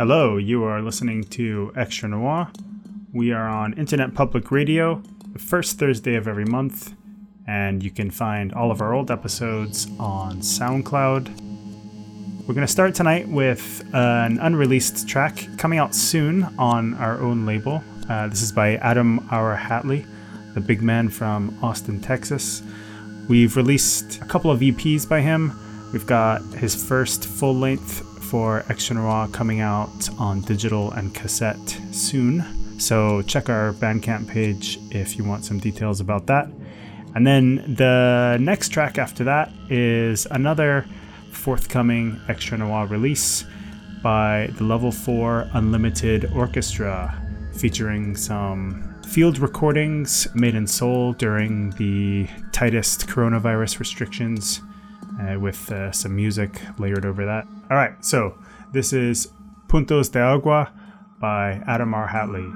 Hello, you are listening to Extra Noir. We are on Internet Public Radio, the first Thursday of every month, and you can find all of our old episodes on SoundCloud. We're going to start tonight with an unreleased track coming out soon on our own label. Uh, this is by Aadm Our Hatley, the big man from Austin, Texas. We've released a couple of EPs by him. We've got his first full length for Extra Noir coming out on digital and cassette soon. So check our Bandcamp page if you want some details about that. And then the next track after that is another forthcoming Extra Noir release by the Level 4 Unlimited Orchestra, featuring some field recordings made in Seoul during the tightest coronavirus restrictions uh, with uh, some music layered over that. All right, so this is Puntos de Agua by Aadm Our Hatley.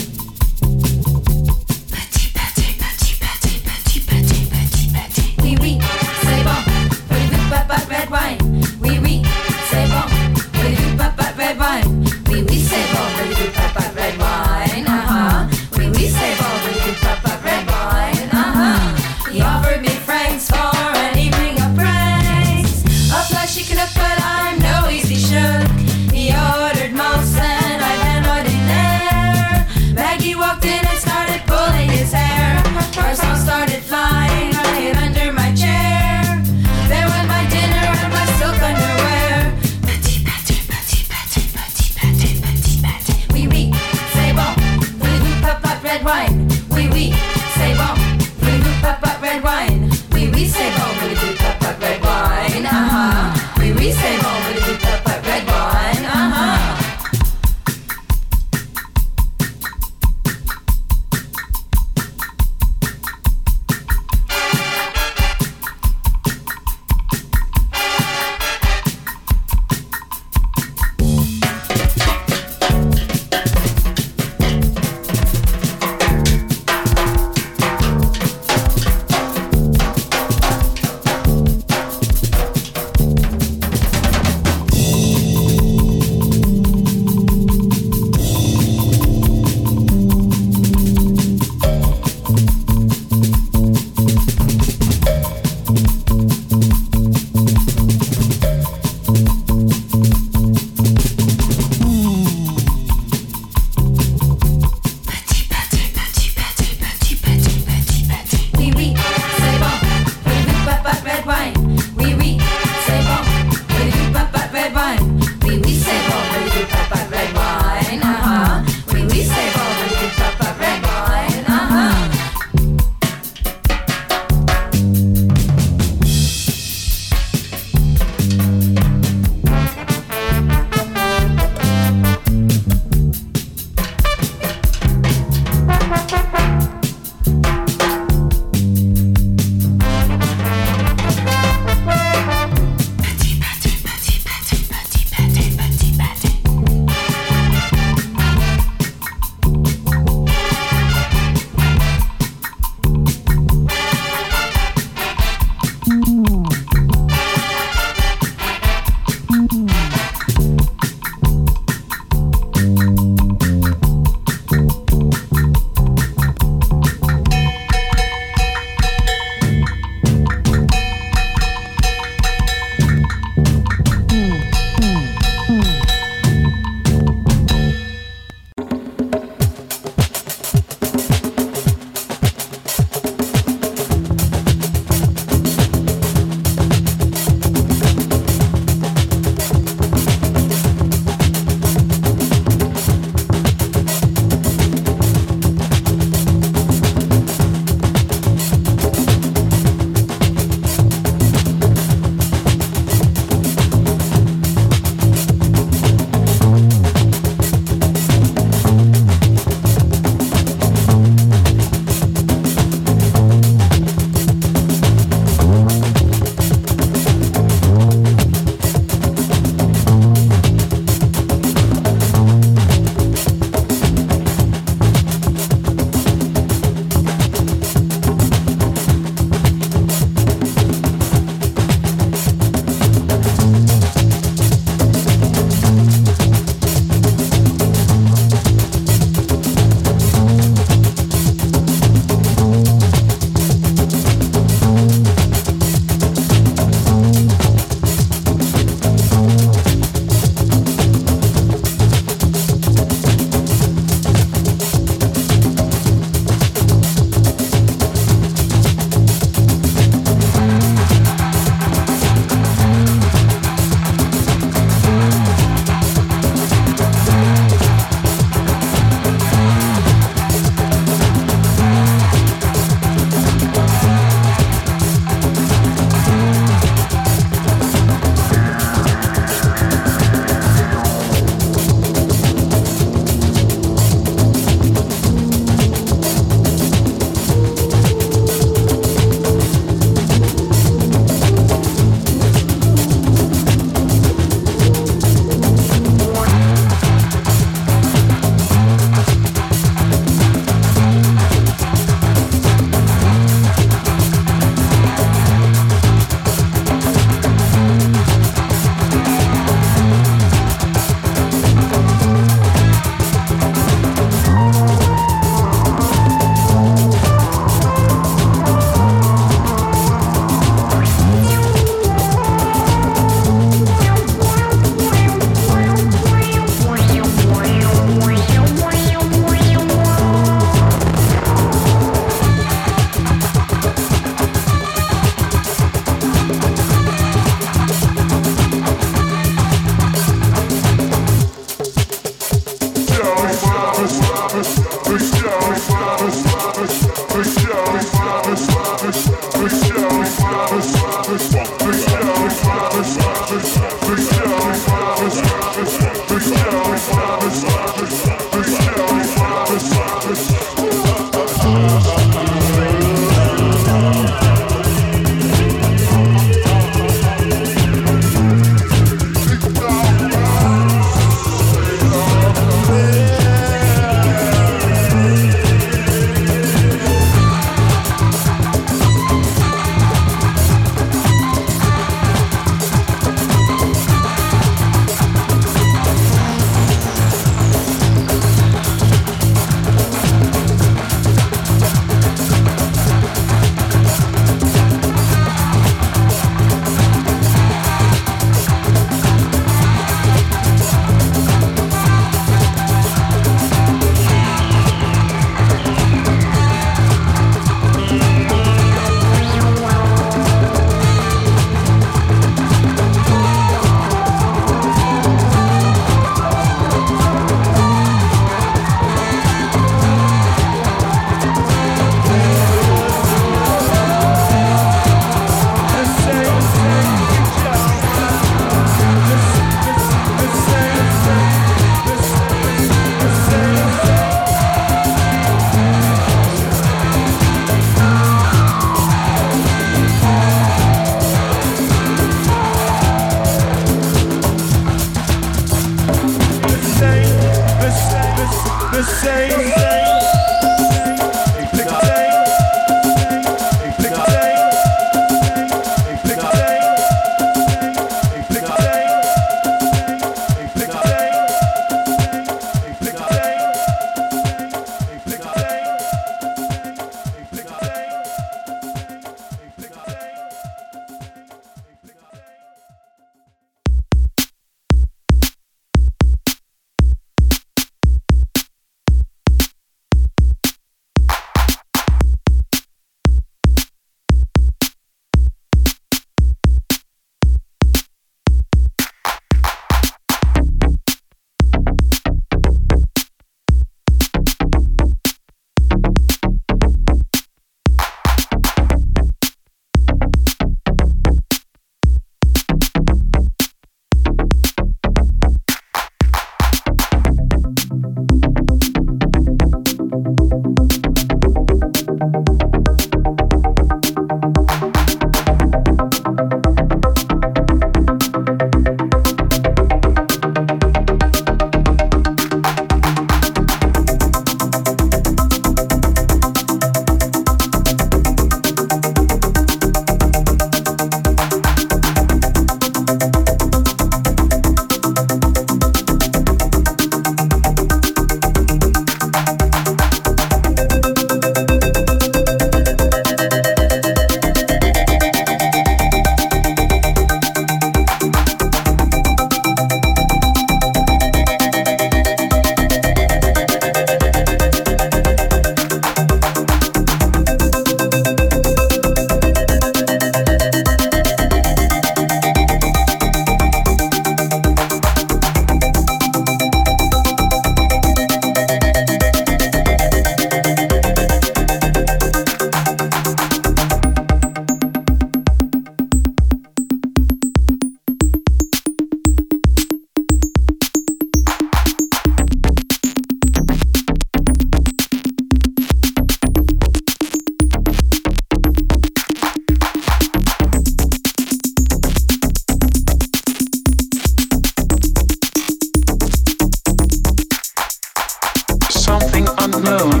moon.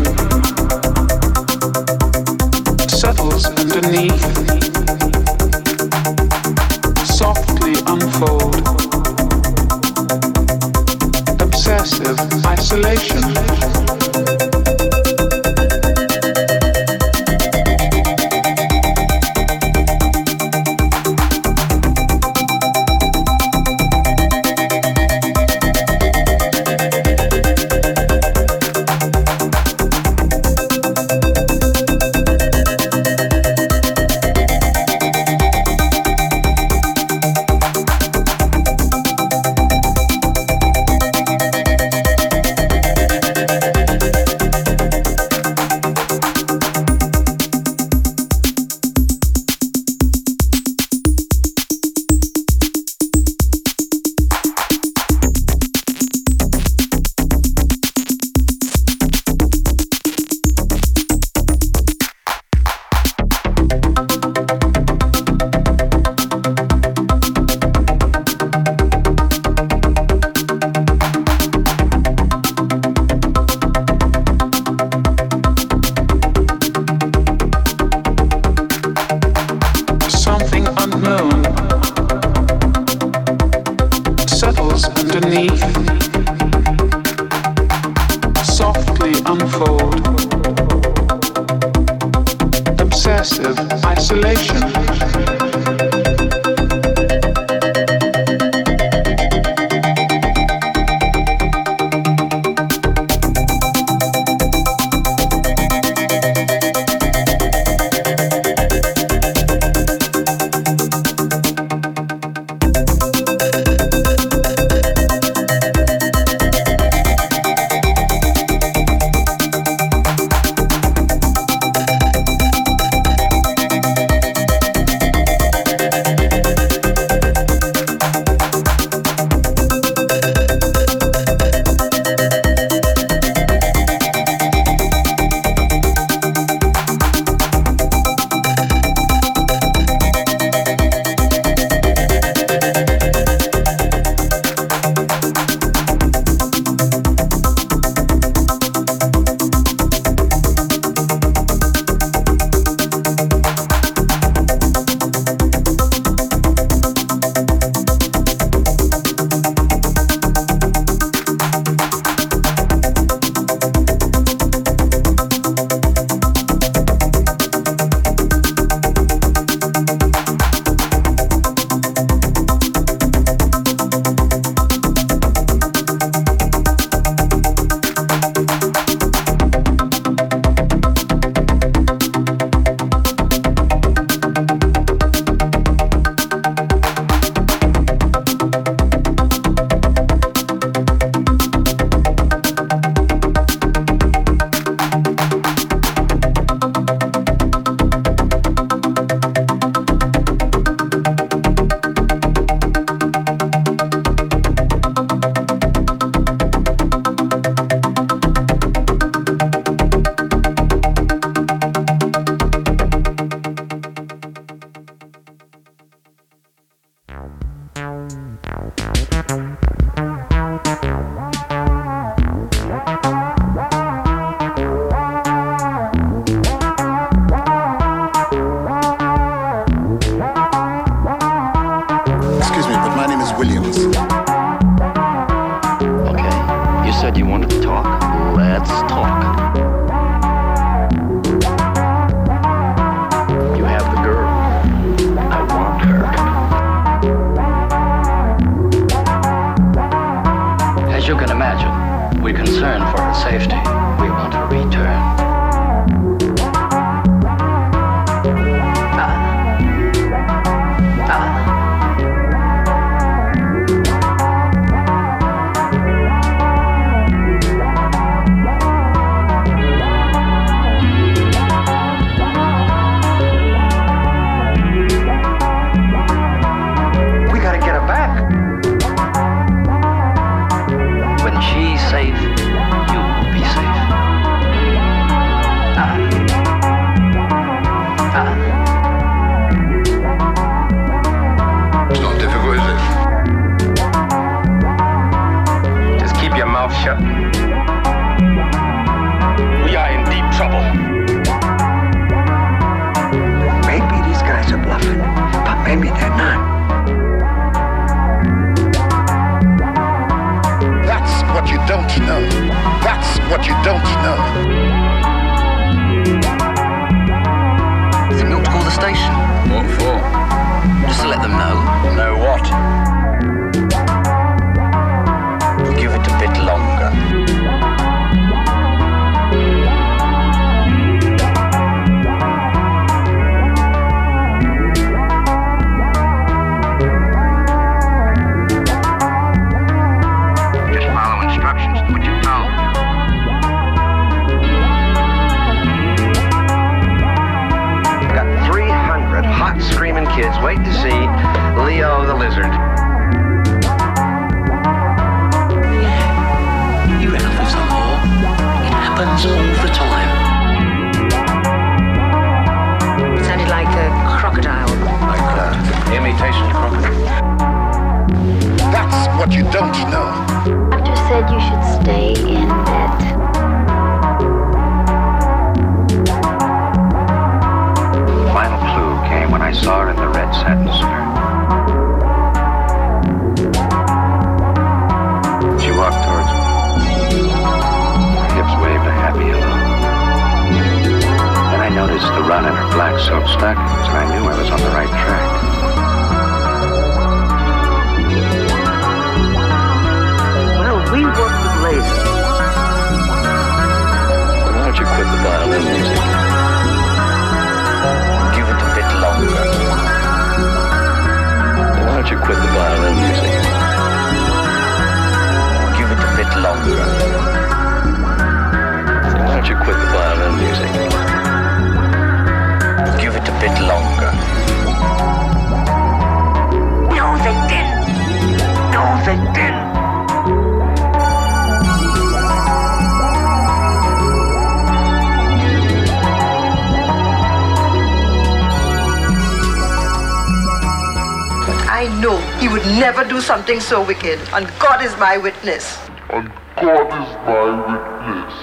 something so wicked, and God is my witness. And God is my witness.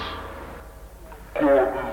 God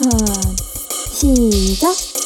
は、し、ざ。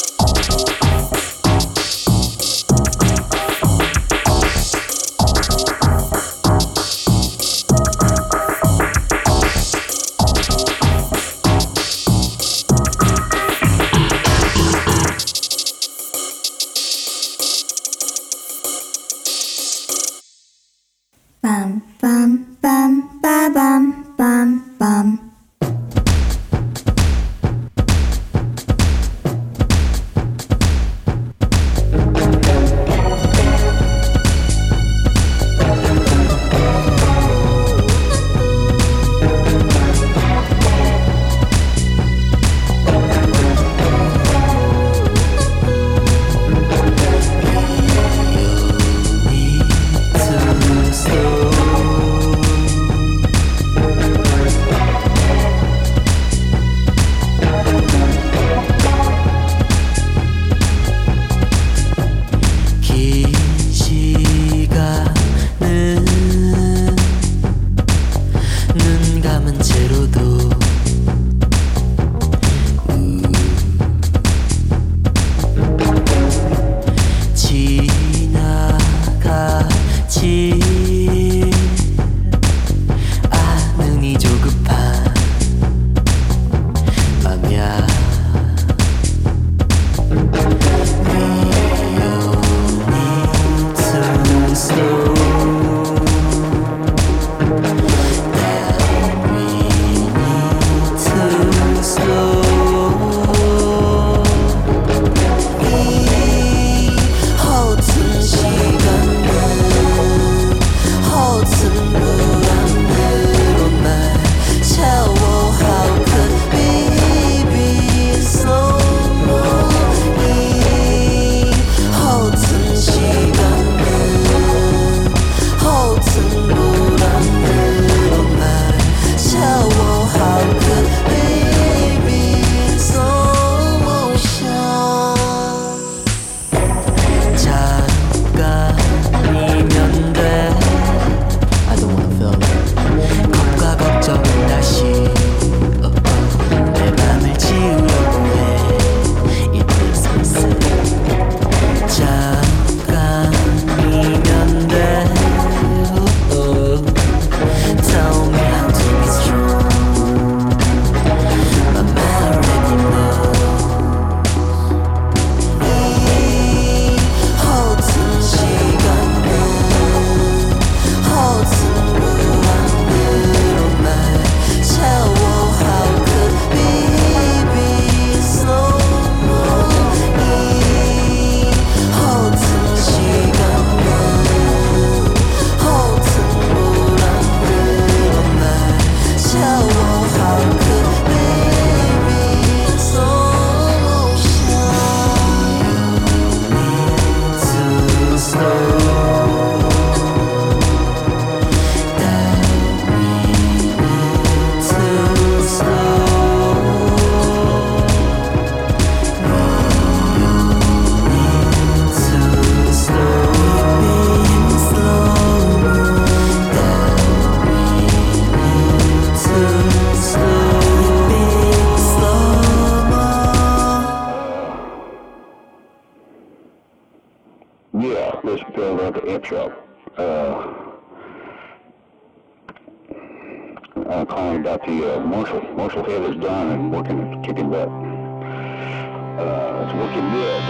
I'm uh, calling about the uh, Marshall. Marshall Head is done and working, kicking butt. Uh, it's working good.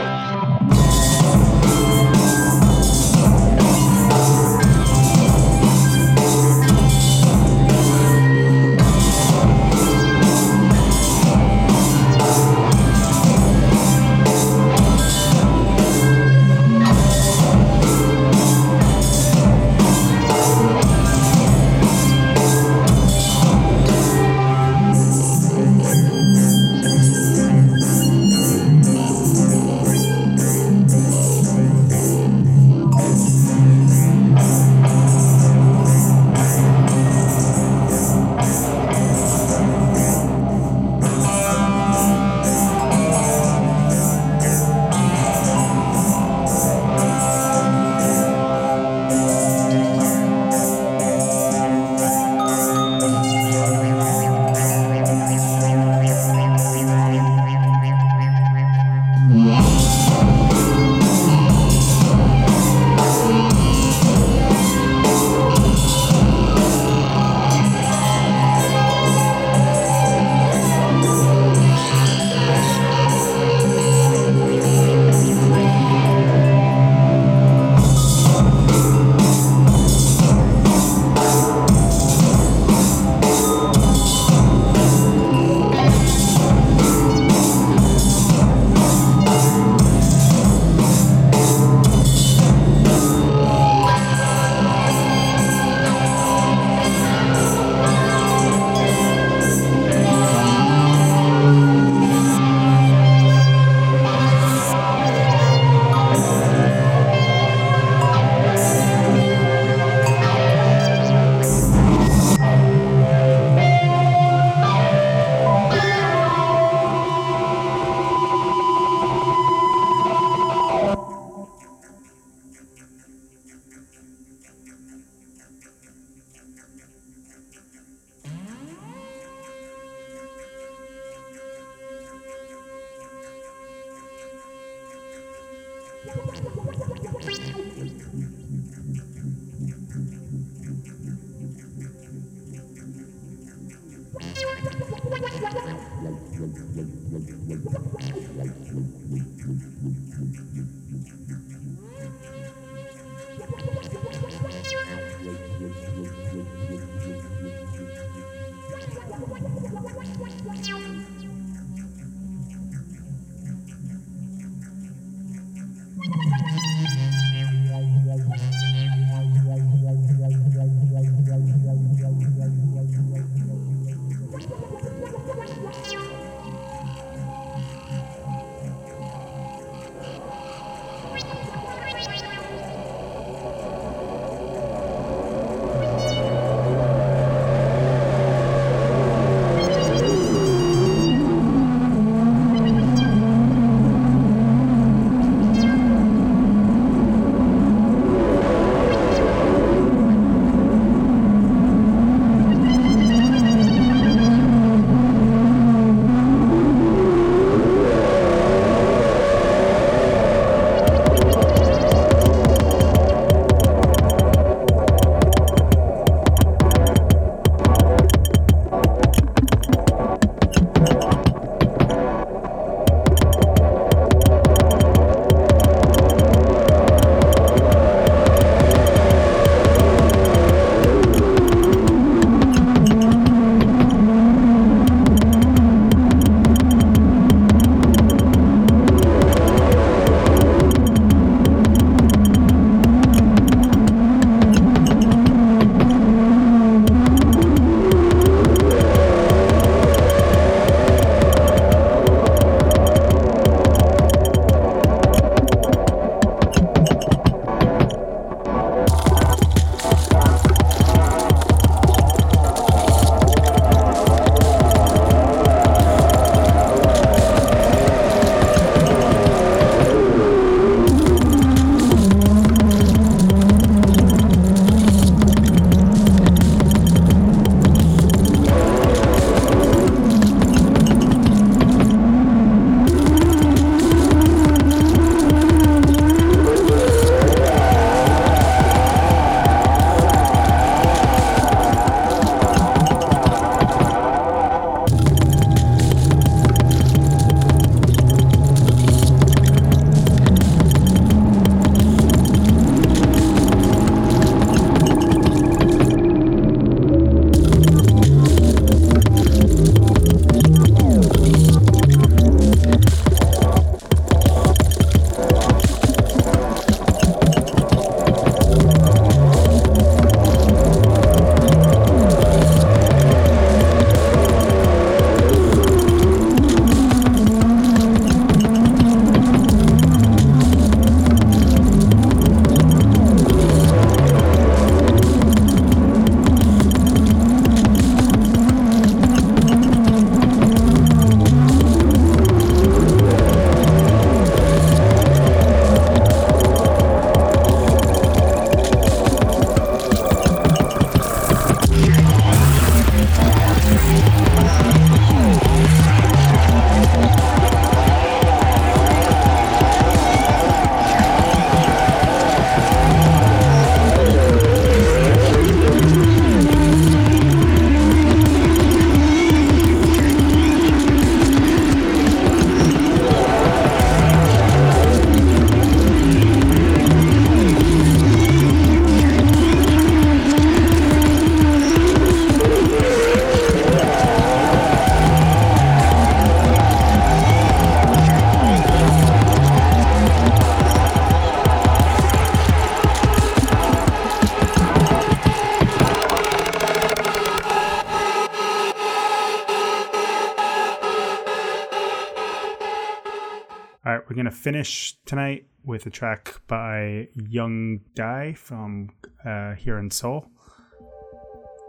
Finish tonight with a track by Young Die from uh, here in Seoul.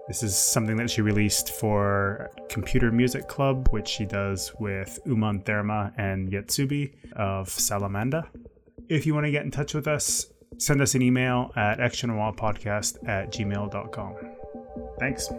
This is something that she released for Computer Music Club, which she does with Uman Therma and Yetsuby of Salamanda. If you want to get in touch with us, send us an email at extranoirpodcast at gmail.com. Thanks.